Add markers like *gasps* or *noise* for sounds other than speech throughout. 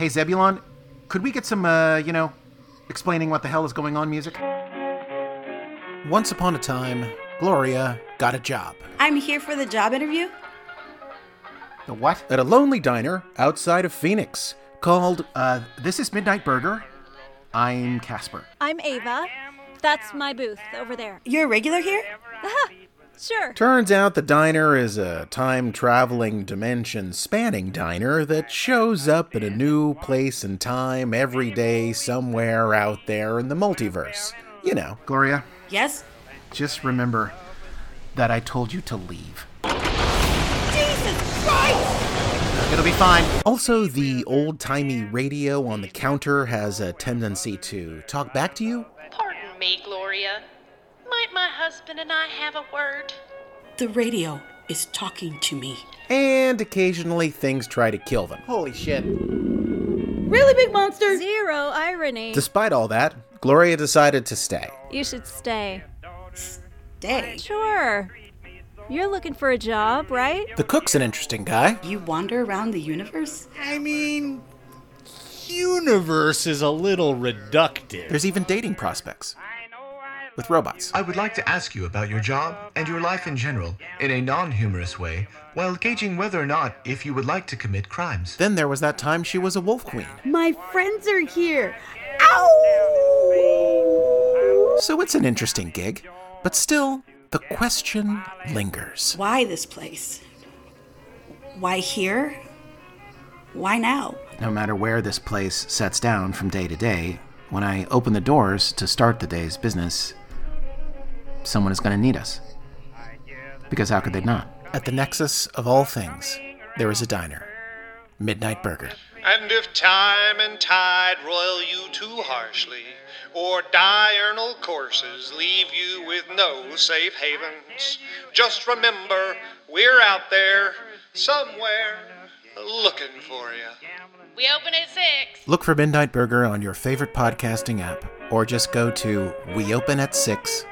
Hey, Zebulon, could we get some, uh, you know, explaining what the hell is going on music? Once upon a time, Gloria got a job I'm here for the job interview. The what? at a lonely diner outside of Phoenix called Uh, this is Midnight Burger. I'm Casper. I'm Ava. That's my booth over there. You're a regular here? Sure. Turns out the diner is a time traveling, dimension spanning diner that shows up in a new place and time every day somewhere out there in the multiverse. You know, Gloria, Yes. just remember that I told you to leave. Jesus Christ! It'll be fine. also the old timey radio on the counter has a tendency to talk back to you. Pardon me, Gloria. Might my husband and I have a word? The radio is talking to me. And occasionally things try to kill them. Holy shit. Really, big monster? Zero irony. Despite all that, Gloria decided to stay. You should stay. Stay? Sure. You're looking for a job, right? The cook's an interesting guy. You wander around the universe? I mean, universe is a little reductive. There's even dating prospects with robots. I would like to ask you about your job and your life in general in a non humorous way while gauging whether or not if you would like to commit crimes. Then there was that time she was a wolf queen. My friends are here. Ow! So it's an interesting gig, but still, the question lingers. Why this place? Why here? Why now? No matter where this place sets down from day to day, when I open the doors to start the day's business, someone is going to need us. Because how could they not? At the nexus of all things, there is a diner Midnight Burger. And if time and tide roil you too harshly, or diurnal courses leave you with no safe havens, just remember we're out there somewhere looking for you. We open at 6. Look for Midnight Burger on your favorite podcasting app, or just go to weopenat6.com.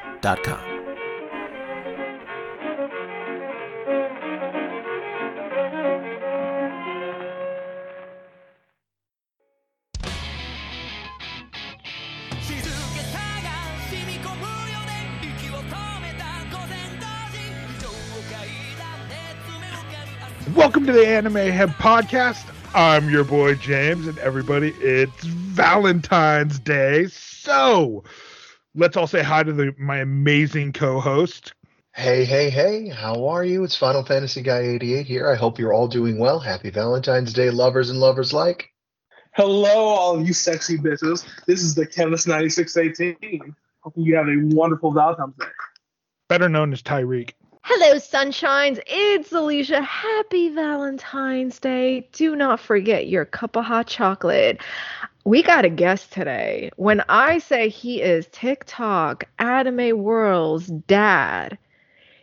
Welcome to the Anime Head Podcast. I'm your boy James, and everybody, it's Valentine's Day. So let's all say hi to the, my amazing co-host. Hey, hey, hey, how are you? It's Final Fantasy Guy 88 here. I hope you're all doing well. Happy Valentine's Day, lovers and lovers like. Hello, all you sexy bitches. This is the Chemist9618. Hoping you have a wonderful Valentine's Day. better known as Tyreek. Hello, sunshines. It's Alicia. Happy Valentine's Day. Do not forget your cup of hot chocolate. We got a guest today. When I say he is TikTok Anime World's dad,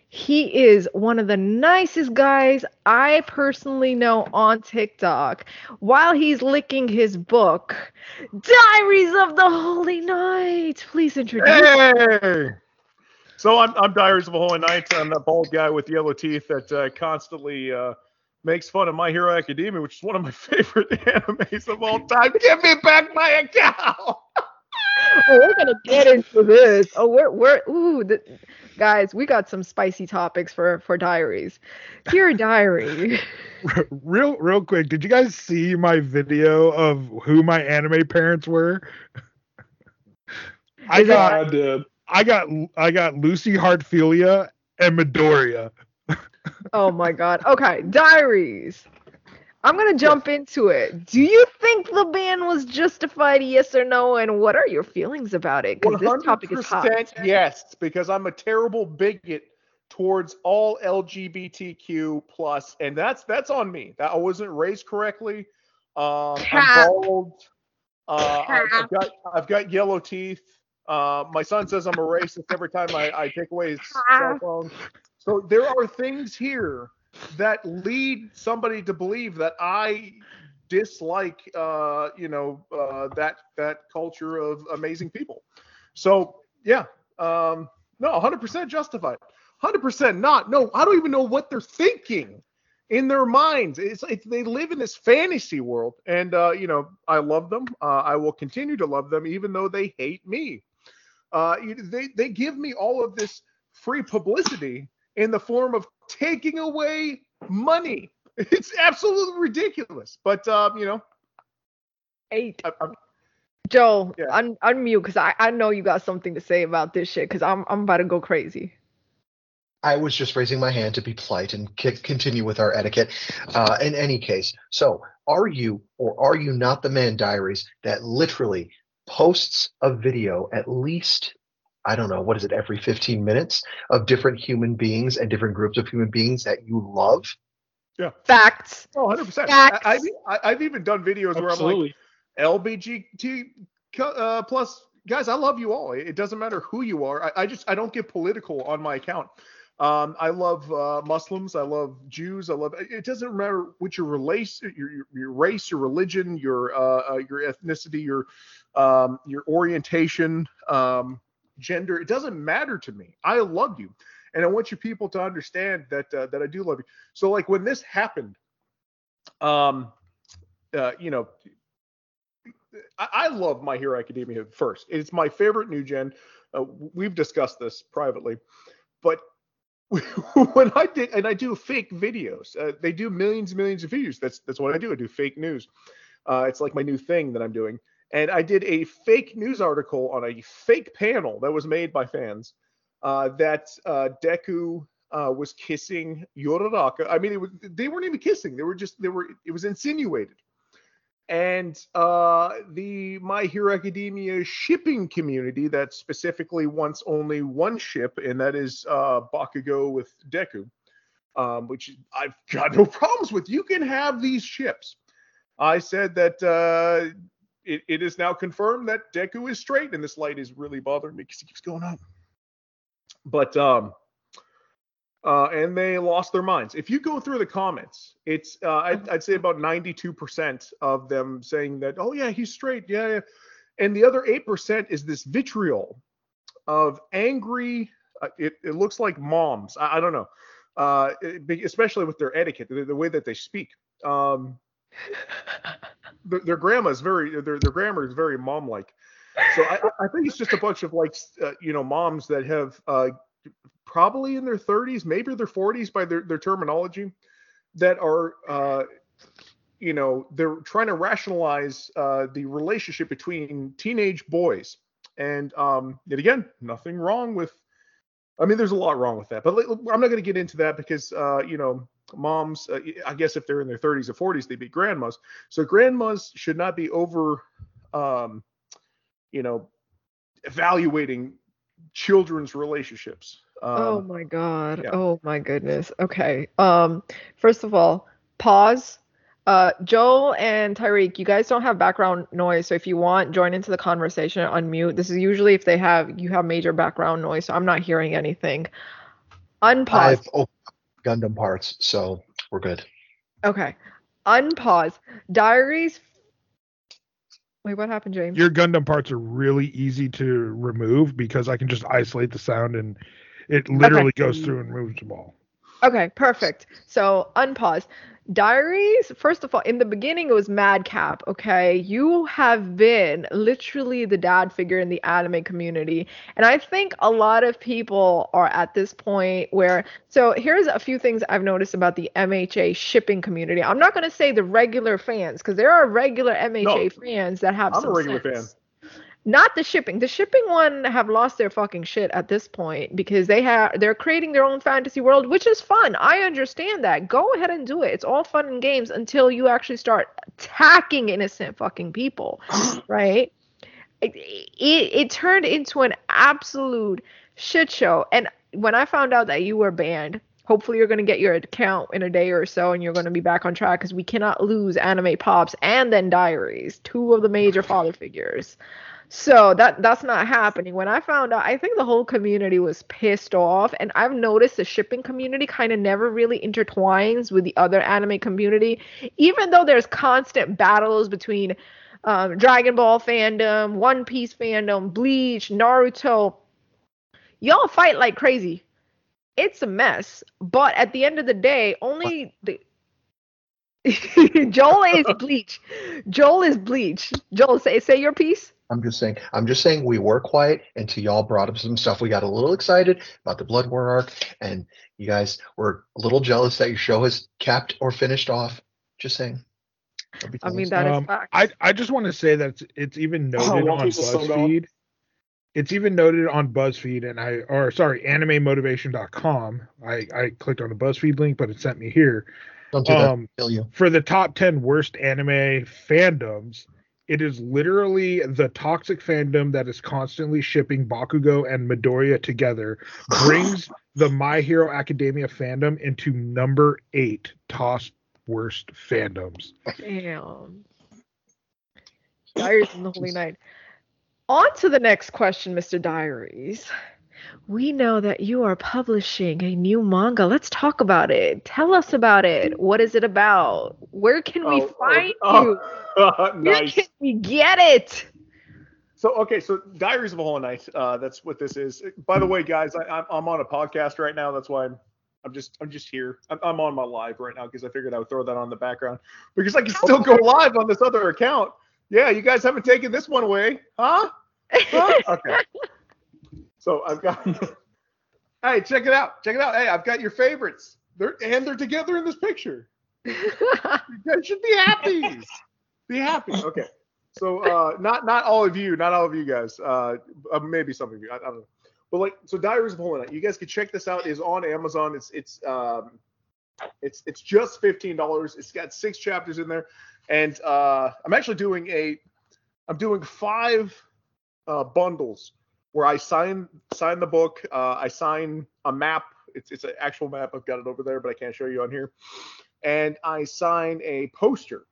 he is one of the nicest guys I personally know on TikTok. While he's licking his book, Diaries of the Holy Night. Please introduce. Hey! So I'm, I'm Diaries of a Holy Night. I'm that bald guy with yellow teeth that uh, constantly uh, makes fun of My Hero Academia, which is one of my *laughs* favorite animes of all *laughs* time. Give me back my account! *laughs* oh, we're gonna get into this. Oh, we're we're ooh, the, guys, we got some spicy topics for for diaries. Dear diary, real, real quick, did you guys see my video of who my anime parents were? I Is it- got, I did. I got, I got Lucy Heartfilia and Midoriya. Oh my god. Okay, diaries. I'm gonna jump into it. Do you think the ban was justified? Yes or no? And what are your feelings about it? Because this topic is hot. 100% yes, because I'm a terrible bigot towards all LGBTQ plus, and that's that's on me. That I wasn't raised correctly. Um, I'm bald. Uh, I- I've got I've got yellow teeth. Uh, my son says I'm a racist every time I, I take away his cell phone. So there are things here that lead somebody to believe that I dislike, uh, you know, uh, that that culture of amazing people. So yeah, um, no, 100% justified. 100% not. No, I don't even know what they're thinking. in their minds. It's, it's they live in this fantasy world, and uh, you know I love them. Uh, I will continue to love them, even though they hate me. Uh, they they give me all of this free publicity in the form of taking away money. *laughs* It's absolutely ridiculous. But um, you know, Eight. I, I'm, Joe, un- unmute because I, I know you got something to say about this shit because I'm I'm about to go crazy. I was just raising my hand to be polite and c- continue with our etiquette. Uh, in any case, so are you or are you not the man, Diaries, that literally posts a video at least, I don't know, what is it, every 15 minutes of different human beings and different groups of human beings that you love? Yeah. Facts. Oh, 100%. Facts. I, I've, I- I've even done videos where I'm like, LBGT uh, plus guys, I love you all. It it doesn't matter who you are. I, I just I don't get political on my account. Um, I love uh, Muslims. I love Jews. I love. It doesn't matter what your race, your your, your race, your religion, your uh, uh, your ethnicity, your um, your orientation, um, gender. It doesn't matter to me. I love you, and I want you people to understand that uh, that I do love you. So like when this happened, um, uh, you know, I, I love My Hero Academia first. It's my favorite new gen. Uh, we've discussed this privately, but *laughs* when I did, and I do fake videos. Uh, they do millions and millions of views. That's that's what I do. I do fake news. Uh, it's like my new thing that I'm doing. And I did a fake news article on a fake panel that was made by fans uh, that uh, Deku uh, was kissing Uraraka. I mean, was, they weren't even kissing. They were just they were. It was insinuated and uh, the My Hero Academia shipping community that specifically wants only one ship, and that is uh, Bakugo with Deku, um, which I've got no *laughs* problems with. You can have these ships. I said that uh, it, it is now confirmed that Deku is straight, and this light is really bothering me because he keeps going up. But um, uh, and they lost their minds. If you go through the comments, it's uh, I'd, I'd say about 92% of them saying that, oh yeah, he's straight, yeah, yeah. and the other 8% is this vitriol of angry. Uh, it, it looks like moms. I, I don't know, uh, it- especially with their etiquette, the, the way that they speak. Um, *laughs* their, their grandma is very their their grammar is very mom-like. So I, I think it's just a bunch of like uh, you know moms that have uh, probably in their 30s, maybe their 40s by their, their terminology, that are, uh, you know, they're trying to rationalize uh, the relationship between teenage boys. And um, yet again, nothing wrong with. I mean, there's a lot wrong with that, but I'm not going to get into that because, uh, you know, moms, uh, I guess if they're in their 30s or 40s, they'd be grandmas. So grandmas should not be over, um, you know, evaluating children's relationships. Um, oh my god. yeah. Oh my goodness. Okay. Um first of all, pause. Uh Joel and Tyreek, you guys don't have background noise, so if you want, join into the conversation, unmute. This is usually if they have you have major background noise, so I'm not hearing anything. Unpause. I've opened Gundam parts, so we're good. Okay. Unpause. Diaries. Wait, what happened, James? Your Gundam parts are really easy to remove because I can just isolate the sound and it literally goes through and removes them all. Okay, perfect. So unpause. Diaries, first of all, in the beginning it was Madcap, okay? You have been literally the dad figure in the anime community. And I think a lot of people are at this point where so here's a few things I've noticed about the MHA shipping community. I'm not gonna say the regular fans, because there are regular MHA fans that have I'm some a regular sense. fan. Not the shipping. The shipping one have lost their fucking shit at this point because they have they're creating their own fantasy world, which is fun. I understand that. Go ahead and do it. It's all fun and games until you actually start attacking innocent fucking people, *clears throat* right? It, it, it turned into an absolute shit show. And when I found out that you were banned, hopefully you're going to get your account in a day or so and you're going to be back on track because we cannot lose anime pops and then diaries, two of the major father figures. So that that's not happening. When I found out, I think the whole community was pissed off, and I've noticed the shipping community kind of never really intertwines with the other anime community, even though there's constant battles between um, Dragon Ball fandom, One Piece fandom, Bleach, Naruto. Y'all fight like crazy. It's a mess, but at the end of the day, only the *laughs* Joel is bleach. Joel is bleach. Joel, say say your piece. I'm just saying. I'm just saying we were quiet until y'all brought up some stuff. We got a little excited about the Blood War arc, and you guys were a little jealous that your show has capped or finished off. Just saying. I mean that is Um, fact. I I just want to say that it's, it's even Oh, noted One on Piece is still going. BuzzFeed. It's even noted on BuzzFeed, and I or sorry, AnimeMotivation.com. I I clicked on the BuzzFeed link, but it sent me here. Don't do that. Um, Kill you. for the top 10 worst anime fandoms, it is literally the toxic fandom that is constantly shipping Bakugo and Midoriya together, *laughs* brings the My Hero Academia fandom into number eight tossed worst fandoms. Damn. Diaries in the Holy Night. On to the next question, Mr. Diaries. We know that you are publishing a new manga. Let's talk about it. Tell us about it. What is it about? Where can we Oh, find oh, you? oh, *laughs* Where nice. can we get it? So okay, so Diaries of a Hollow Knight. Uh, that's what this is. By the way, guys, I, I'm I'm on a podcast right now. That's why I'm I'm just I'm just here. I'm, I'm on my live right now because I figured I would throw that on the background because I can still go live on this other account. Yeah, you guys haven't taken this one away, huh? Huh? *laughs* Okay. So I've got. *laughs* hey, check it out. Check it out. Hey, I've got your favorites. They're and they're together in this picture. *laughs* You guys should be happy. Be happy. Okay. So uh, not not all of you, not all of you guys. Uh, uh, maybe some of you. I, I don't know. But like, so Diaries of Holy Night. You guys can check this out. It's on Amazon. It's it's um, it's it's just fifteen dollars. It's got six chapters in there, and uh, I'm actually doing a, I'm doing five uh, bundles where I sign sign the book. Uh, I sign a map. It's it's an actual map. I've got it over there, but I can't show you on here. And I sign a poster.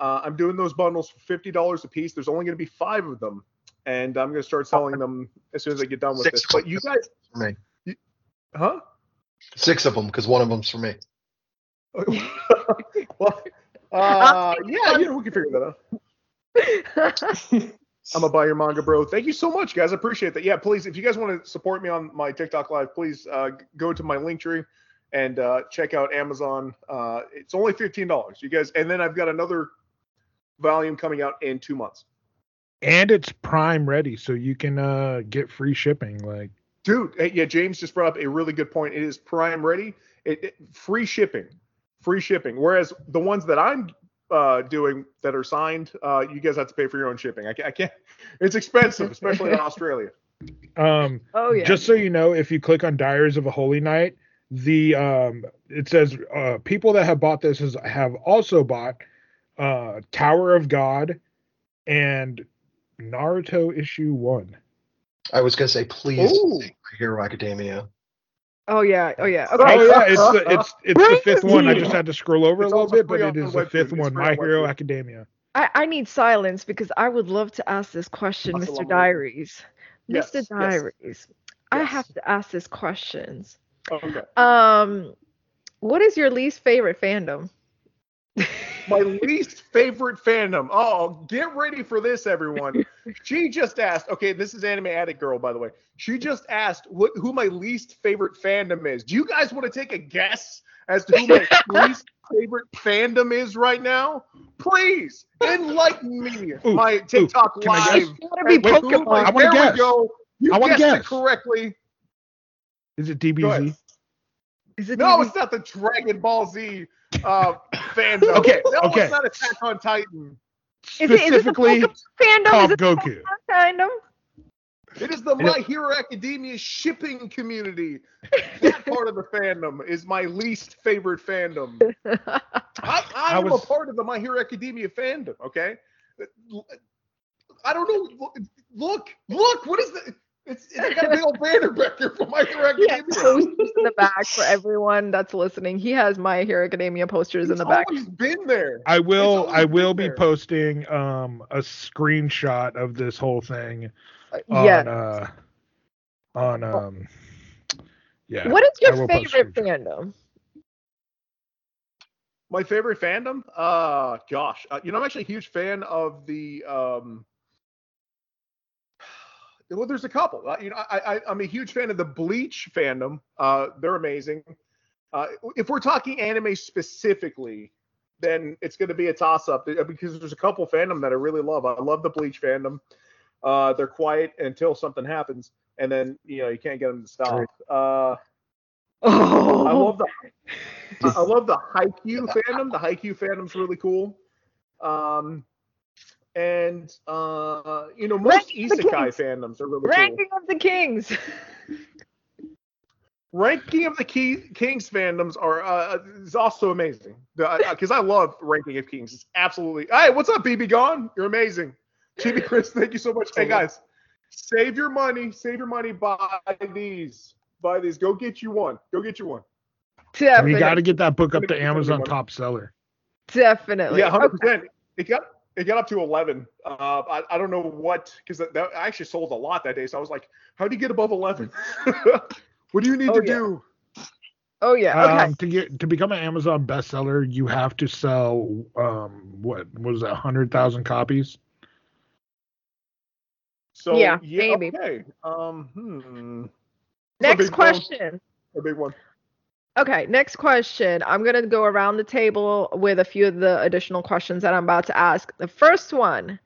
Uh, I'm doing those bundles for fifty dollars a piece. There's only going to be five of them, and I'm going to start selling them as soon as I get done with Six this. But you guys, for me. huh? Six of them, because one of them's for me. *laughs* well, uh, yeah, you know, we can figure that out. *laughs* I'm gonna buy your manga, bro. Thank you so much, guys. I appreciate that. Yeah, please, if you guys want to support me on my TikTok live, please uh, go to my link tree and uh, check out Amazon. Uh, it's only fifteen dollars, you guys. And then I've got another volume coming out in two months. And it's prime ready, so you can uh, get free shipping. Like, Dude, yeah, James just brought up a really good point. It is Prime ready. It, it- free shipping, free shipping. Whereas the ones that I'm uh, doing that are signed, uh, you guys have to pay for your own shipping. I can't. I can't it's expensive, especially in *laughs* Australia. Um, Oh yeah. Just so you know, if you click on Diaries of a Holy Night, the um, it says uh, people that have bought this is, have also bought uh, Tower of God and Naruto issue one. I was gonna say, please, Ooh. Hero Academia. Oh yeah. Oh yeah. Oh Okay. yeah, it's the, it's *laughs* it's the fifth one. I just had to scroll over It's a little bit, but free it on is the fifth It's one, free My Hero Webtoon. Academia. I, I need silence because I would love to ask this question, Assalamu Mr. Diaries. Yes, Mr. yes. Diaries. I have to ask this questions. Okay. Um, what is your least favorite fandom? *laughs* My least favorite fandom. Oh, get ready for this, everyone. She just asked. Okay, this is Anime Addict Girl, by the way. She just asked what who my least favorite fandom is. Do you guys want to take a guess as to who my *laughs* least favorite fandom is right now? Please enlighten me. Ooh, my TikTok can I guess? live. It's gotta be Pokemon. I wanna there guess. we go. You I guessed it correctly. Is it DBZ? Is it No, DBZ? it's not the Dragon Ball Z uh, fandom. Okay, no, okay. it's not Attack on Titan. Is it, is it the Specifically, Pokemon fandom? Pop Is it the Goku. Pokemon fandom? It is the My Hero Academia shipping community. That *laughs* part of the fandom is my least favorite fandom. *laughs* I, I I am was- a part of the My Hero Academia fandom. Okay, I don't know. Look, look, look what is the? It's, it's got a big old banner back there for My Hero *laughs* He has Academia. posters in the back for everyone that's listening. He has My Hero Academia posters in the back. He's been there. I will I will be there. posting um a screenshot of this whole thing on yes. uh on um yeah. what is your favorite fandom? My favorite fandom? Uh, gosh, uh, you know, I'm actually a huge fan of the. Um, well, there's a couple. Uh, you know, I, I I'm a huge fan of the Bleach fandom. Uh, they're amazing. Uh, if we're talking anime specifically, then it's going to be a toss up because there's a couple fandom that I really love. I love the Bleach fandom. Uh, they're quiet until something happens, and then you know you can't get them to stop. Uh, *laughs* oh. I love the I love the Haikyuu fandom. The Haikyuu fandom's really cool. Um, and uh, you know most Ranking isekai fandoms are really cool. Ranking of the Kings. *laughs* Ranking of the Key, Kings fandoms are uh, is also amazing because I love Ranking of Kings. It's absolutely. Hey, what's up, BB Gone? You're amazing. *laughs* Chibi Chris, thank you so much. Hey guys, save your money. Save your money. Buy these. Buy these. Go get you one. Go get you one. Definitely. We got to get that book up to Amazon top seller. Definitely. Yeah, hundred Okay. percent. It got it got up to eleven. Uh, I, I don't know what because that, that I actually sold a lot that day. So I was like, how do you get above eleven? *laughs* what do you need Oh, to yeah. do? Oh yeah. Okay. Um, to get to become an Amazon bestseller, you have to sell um what was that hundred thousand copies? So Yeah, maybe. Okay. Um. Hmm. Next big one. question. A big one. Okay, next question. I'm going to go around the table with a few of the additional questions that I'm about to ask. The first one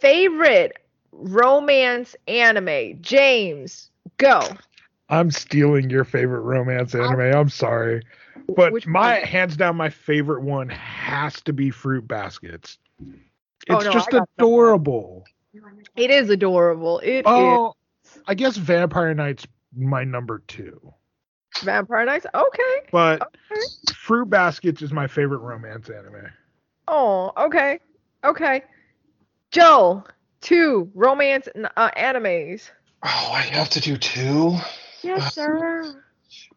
favorite romance anime? James, go. I'm stealing your favorite romance anime. I'm sorry, but Which my one? hands down, my favorite one has to be Fruit Baskets. Oh, It's no, just adorable. It is adorable. It Oh, I guess Vampire Knight's my number two, Vampire Nights. Okay. but Okay. Fruit Baskets is my favorite romance anime. Oh, okay. Okay. Joe, two romance uh, animes. Oh, I have to do two. Yes, sir.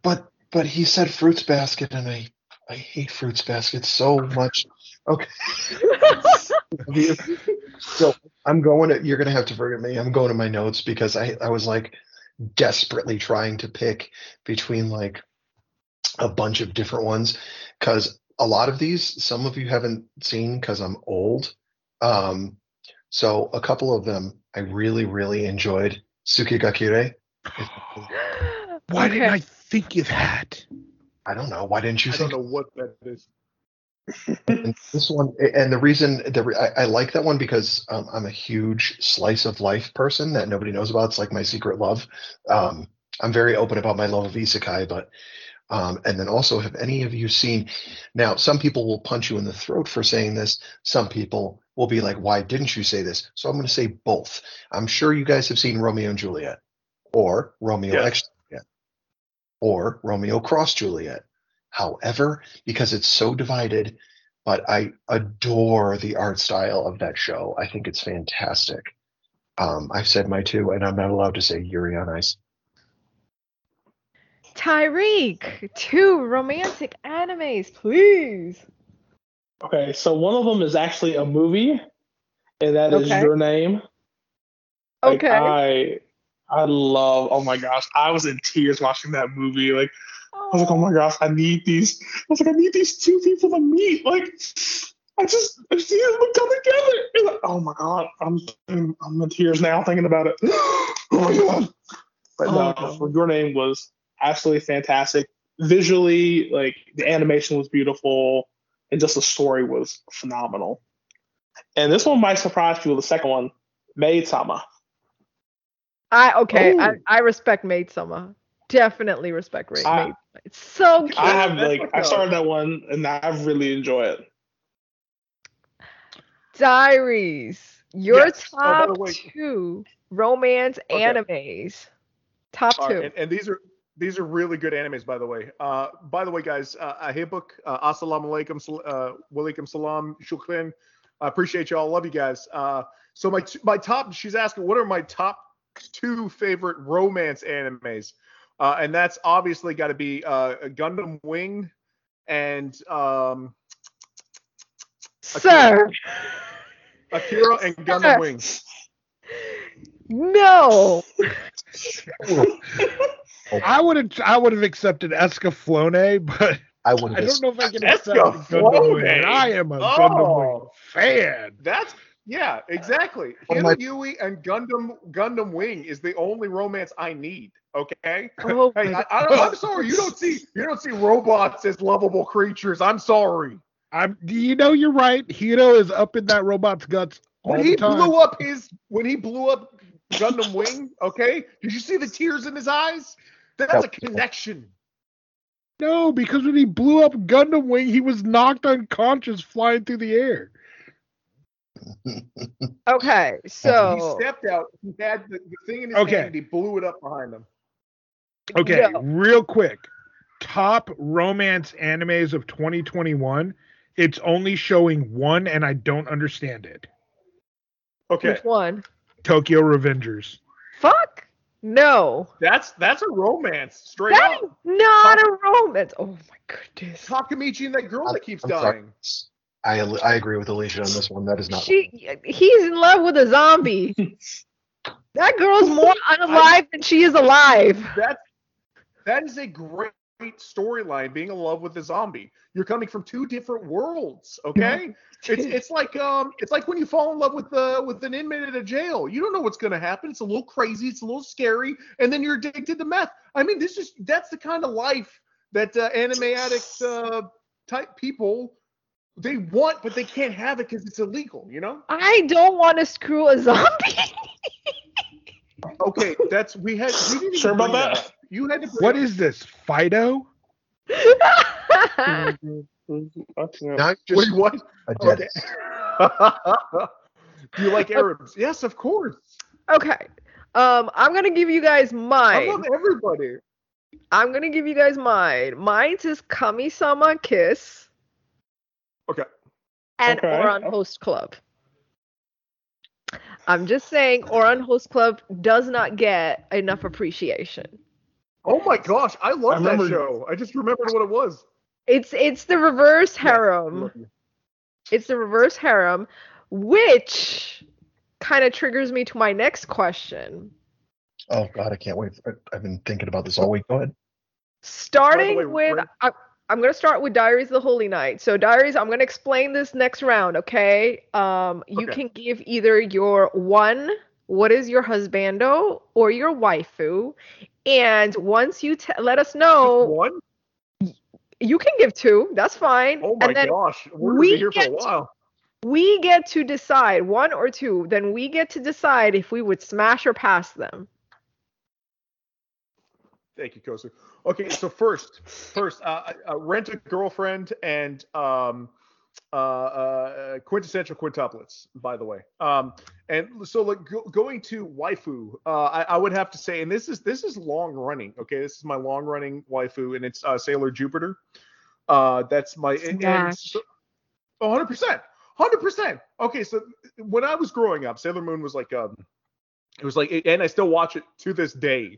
But but he said fruits basket, and I I hate fruits basket so much. Okay. *laughs* so I'm going to. You're gonna have to forgive me. I'm going to my notes because I I was like desperately trying to pick between like a bunch of different ones because a lot of these some of you haven't seen because I'm old. Um, so a couple of them I really really enjoyed. Tsuki ga Kirei. *gasps* Why didn't I think of that? I don't know. Why didn't you I think don't know what that is. And *laughs* this one, and the reason the re- I, I like that one because um, I'm a huge slice of life person that nobody knows about. It's like my secret love. Um, I'm very open about my love of isekai, but um, and then also, have any of you seen? Now, some people will punch you in the throat for saying this. Some people will be like, "Why didn't you say this?" So I'm going to say both. I'm sure you guys have seen Romeo and Juliet, or Romeo Yes. X Juliet, or Romeo Cross Juliet. However, because it's so divided, but I adore the art style of that show. I think it's fantastic. Um, I've said my two, and I'm not allowed to say Yuri on Ice. Tyreek, two romantic animes, please. Okay, so one of them is actually a movie, and that is Okay. Your Name. Like, Okay. I I love. Oh my gosh, I was in tears watching that movie. Like I was like, oh my gosh, I need these. I was like, I need these two people to meet. Like I just I see them come together. Like, oh my god, I'm I'm in tears now thinking about it. *gasps* oh my god. But no, Oh. Your Name was absolutely fantastic. Visually, like the animation was beautiful, and just the story was phenomenal. And this one might surprise you. The second one, Maid Sama. I okay, I, Ooh. I respect Maid Sama. Definitely respect Maid. I- Maid. It's so cute. I have like I started that one and I really enjoy it. Diaries. Your Yes. Oh, by the top way- two romance Okay. animes. Top All two. right, and, and these are these are really good animes, by the way. Uh, by the way, guys, uh, Ahibuk, uh, assalamu alaikum, uh, walaikum salam, shukran. I appreciate y'all. Love you guys. Uh, so my t- my top, she's asking, what are my top two favorite romance animes? Uh, and that's obviously got to be uh, Gundam Wing and um, Sir. Akira and Gundam Wing. No. *laughs* I would have I would have accepted Escaflowne, but I wouldn't. I don't know if I can accept Escaflowne. Gundam Wing. I am a Gundam Oh. Wing fan. That's yeah, exactly. *laughs* Oh my- Heero Yuy and Gundam Gundam Wing is the only romance I need. Okay. Oh Hey, I, I, I'm sorry. You don't see you don't see robots as lovable creatures. I'm sorry. I'm. Do you know, you're right. Heero is up in that robot's guts all When the he time. blew up his when he blew up Gundam Wing, okay? Did you see the tears in his eyes? That's a connection. No, because when he blew up Gundam Wing, he was knocked unconscious flying through the air. *laughs* Okay, so he stepped out, he had the, the thing in his Okay. hand, and he blew it up behind him. Okay, No. real quick. Top romance animes of 2021. It's only showing one, and I don't understand it. Okay. which one? Tokyo Revengers. Fuck no. That's that's a romance, straight That up. is not a romance. Oh my goodness. Takemichi and that girl that keeps I'm sorry. Dying. I I agree with Alicia on this one. That is not. She he's in love with a zombie. *laughs* that girl's more unalive than she is alive. That that is a great storyline. Being in love with a zombie. You're coming from two different worlds. Okay. It's it's like um it's like when you fall in love with the with an inmate at a jail. You don't know what's gonna happen. It's a little crazy. It's a little scary, and then you're addicted to meth. I mean, this is that's the kind of life that uh, anime addict uh, type people they want, but they can't have it because it's illegal. You know. I don't want to screw a zombie. Okay, that's we had. We didn't Sure about that? up. You had to. What is this? Fido? Now you just Wait, what? a dead. Okay. Do you like Arabs? Yes, of course. okay. Um, I'm gonna give you guys I mine. love everybody. I'm gonna give you guys mine. Mine's is Kami-sama Kiss Okay. and Okay. Ouran oh. Host Club. I'm just saying, Ouran Host Club does not get enough appreciation. Oh my gosh, I love I remember- that show. I just remembered what it was. It's it's the reverse harem. It's the reverse harem, which kind of triggers me to my next question. Oh God, I can't wait. I- I've been thinking about this all week. Go ahead. Starting way, with, Ren- I, I'm going to start with Diaries of the Holy Night. So, Diaries, I'm going to explain this next round, okay? Um, you Okay. can give either your one, what is your husbando, or your waifu. And once you t- let us know, One? you can give two. That's fine. Oh my and then gosh, we're we here for a while. we get to decide one or two. Then we get to decide if we would smash or pass them. Thank you, Kosu. Okay, so first, first, uh, uh, rent a girlfriend and um, uh, uh, quintessential quintuplets, by the way. Um, and so, like, go, going to waifu, uh, I, I would have to say, and this is this is long running. Okay, this is my long running waifu, and it's uh, Sailor Jupiter. Uh, that's my and, and so, 100 percent, hundred percent. Okay, so when I was growing up, Sailor Moon was like um, it was like, and I still watch it to this day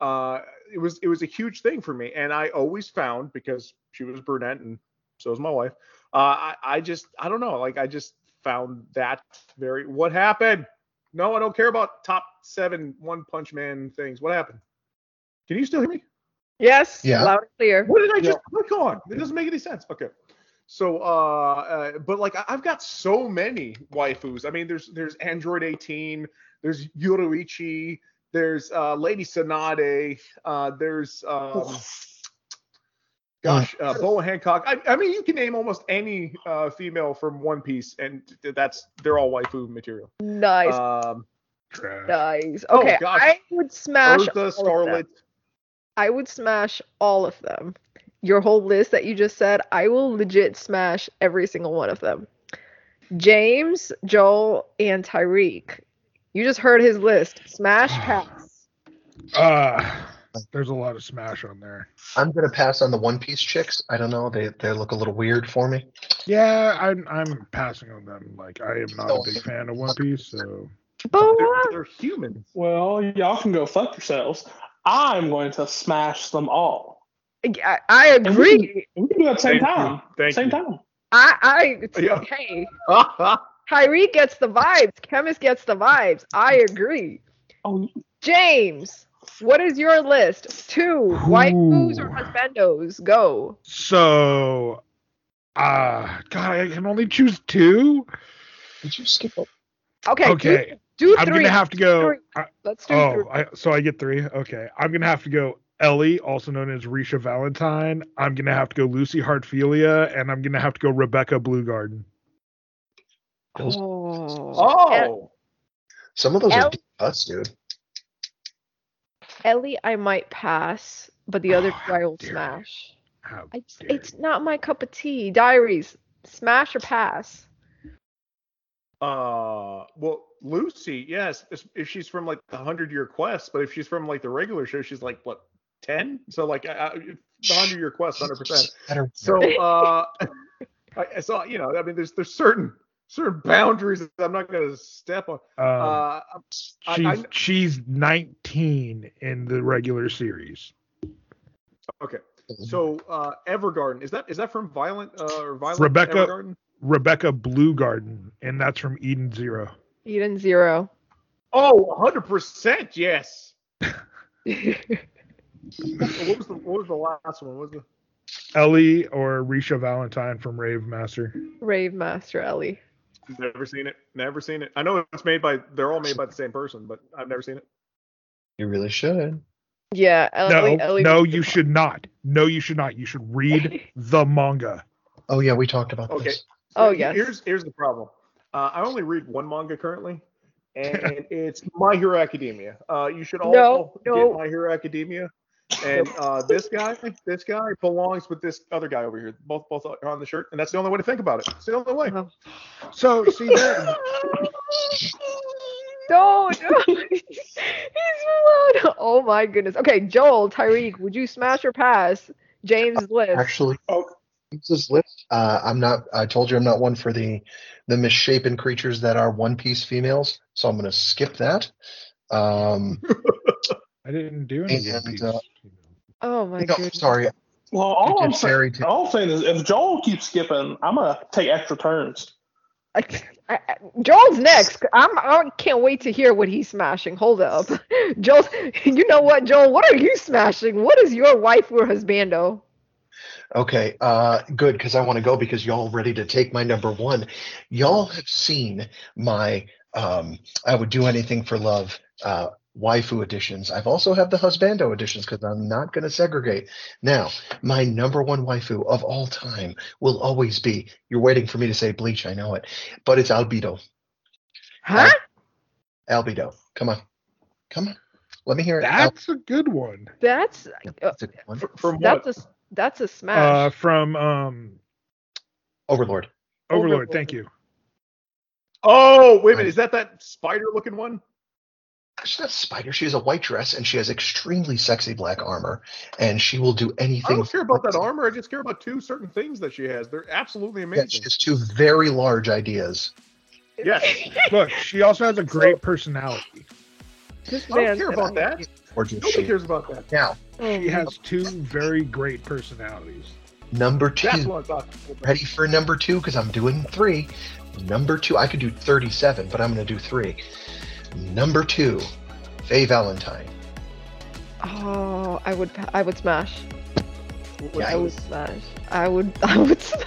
uh, it was it was a huge thing for me, and I always found because she was brunette and so was my wife. Uh, I I just I don't know, like I just found that very. What happened? No, I don't care about top seven One Punch Man things. What happened? Can you still hear me? Yes, Yeah. loud and clear. What did I just click on? It doesn't make any sense. Okay. So, uh, uh, but like I- I've got so many waifus. I mean, there's there's Android 18, there's Yoruichi, there's uh, Lady Tsunade, uh, there's um, gosh, uh, Boa Hancock. I, I mean, you can name almost any uh, female from One Piece, and that's they're all waifu material. Nice, Um, nice. oh, Okay, gosh. I would smash all Urza, of them. I would smash all of them. Your whole list that you just said, I will legit smash every single one of them. James, Joel, and Tyreek. You just heard his list. Smash *sighs* pass. Uh, there's a lot of smash on there. I'm gonna pass on the One Piece chicks. I don't know. They they look a little weird for me. Yeah, I'm I'm passing on them. Like I am not a big fan of One Piece, so But They're, what? they're humans. Well, y'all can go fuck yourselves. I'm going to smash them all. I, I And we agree. can, we can do it at the same Thank you. time. Thank same you. time. I, I, it's Yeah. okay. *laughs* Tyreek gets the vibes. Chemist gets the vibes. I agree. Oh, James, what is your list? Two white waifus or Ooh. husbandos? Go. so uh God, I can only choose two. Did you skip? A- Okay. do- Okay, Do, I'm three. gonna have to go. Three. I- Let's do oh, three. I, so I get three. Okay, I'm gonna have to go Ellie, also known as Resha Valentine. I'm gonna have to go Lucy Heartfilia, and I'm gonna have to go Rebecca Bluegarden. Oh. Oh. Some of those El- are deep cuts, dude. Ellie, I might pass, but the other *sighs* two I will smash. I, it's not my cup of tea. Diaries, smash or pass? Uh, well, Lucy, yes, if- if she's from like the Hundred Year Quest, but if she's from like the regular show, she's like what ten? So like uh, the Hundred Year Quest, hundred percent. Better- So uh, *laughs* I, I saw, you know, I mean, there's there's certain certain boundaries that I'm not going to step on. Um, uh, she's I, she's 19 in the regular series. okay. So uh, Evergarden is that is that from Violent uh, or Violent Rebecca Evergarden? Rebecca Bluegarden, and that's from Eden Zero. Eden Zero. Oh, 100 percent, yes. *laughs* what was the what was the last one? What was the Ellie or Resha Valentine from Rave Master. Rave Master Ellie. Never seen it. Never seen it. I know it's made by. They're all made by the same person, but I've never seen it. You really should. Yeah, Ellie. No, Ellie no, you should not. No, you should not. You should read *laughs* the manga. Oh yeah, we talked about Okay. this. Oh, yeah. Here's here's the problem. Uh, I only read one manga currently, and it's My Hero Academia. Uh, you should all No, get. My Hero Academia. And *laughs* uh, this guy, this guy belongs with this other guy over here. Both both are on the shirt, and that's the only way to think about it. It's the only way. So see that *laughs* Don't. *laughs* He's allowed. Oh my goodness. Okay, Joel, Tyreek, would you smash or pass James' list? Actually, this list. Uh, I'm not. I told you I'm not one for the the misshapen creatures that are One Piece females, so I'm going to skip that. Um, I didn't do anything. One and uh, Oh my no, goodness. sorry. Well, all I I'm, did fairy saying, all I'm saying is if Joel keeps skipping, I'm gonna take extra turns. I, I, Joel's next. I'm. I can't wait to hear what he's smashing. Hold up, *laughs* Joel. *laughs* You know what, Joel? What are you smashing? What is your wife or husbando? Okay, uh, good because I want to go because y'all ready to take my number one. Y'all have seen my um, I would do anything for love uh, waifu editions. I've also have the husbando editions because I'm not going to segregate. Now, my number one waifu of all time will always be. You're waiting for me to say Bleach, I know it, but it's Albedo. Huh? Albedo, come on, come on, let me hear it. Al- That's a good one. That's uh, that's a good one. From that's what? a that's a Uh, smash. from um Overlord. Overlord. Thank you. Oh, wait a minute. Is that that spider-looking one? She's not a spider. She has a white dress and she has extremely sexy black armor, and she will do anything. I don't care about that armor. I just care about two certain things that she has. They're absolutely Yeah, amazing. she has two very large ideas. Yes. *laughs* Look, she also has a great personality. this I don't care about I- that. Or does Nobody she? cares about that. Now, She has two very great personalities. number That's two. what I'm talking about. Ready for number two? Because I'm doing three. Number two, I could do 37, but I'm going to do three. Number two, Faye Valentine. Oh, I would. I would smash. Yeah, I would smash. I would. *laughs* I would. Smash.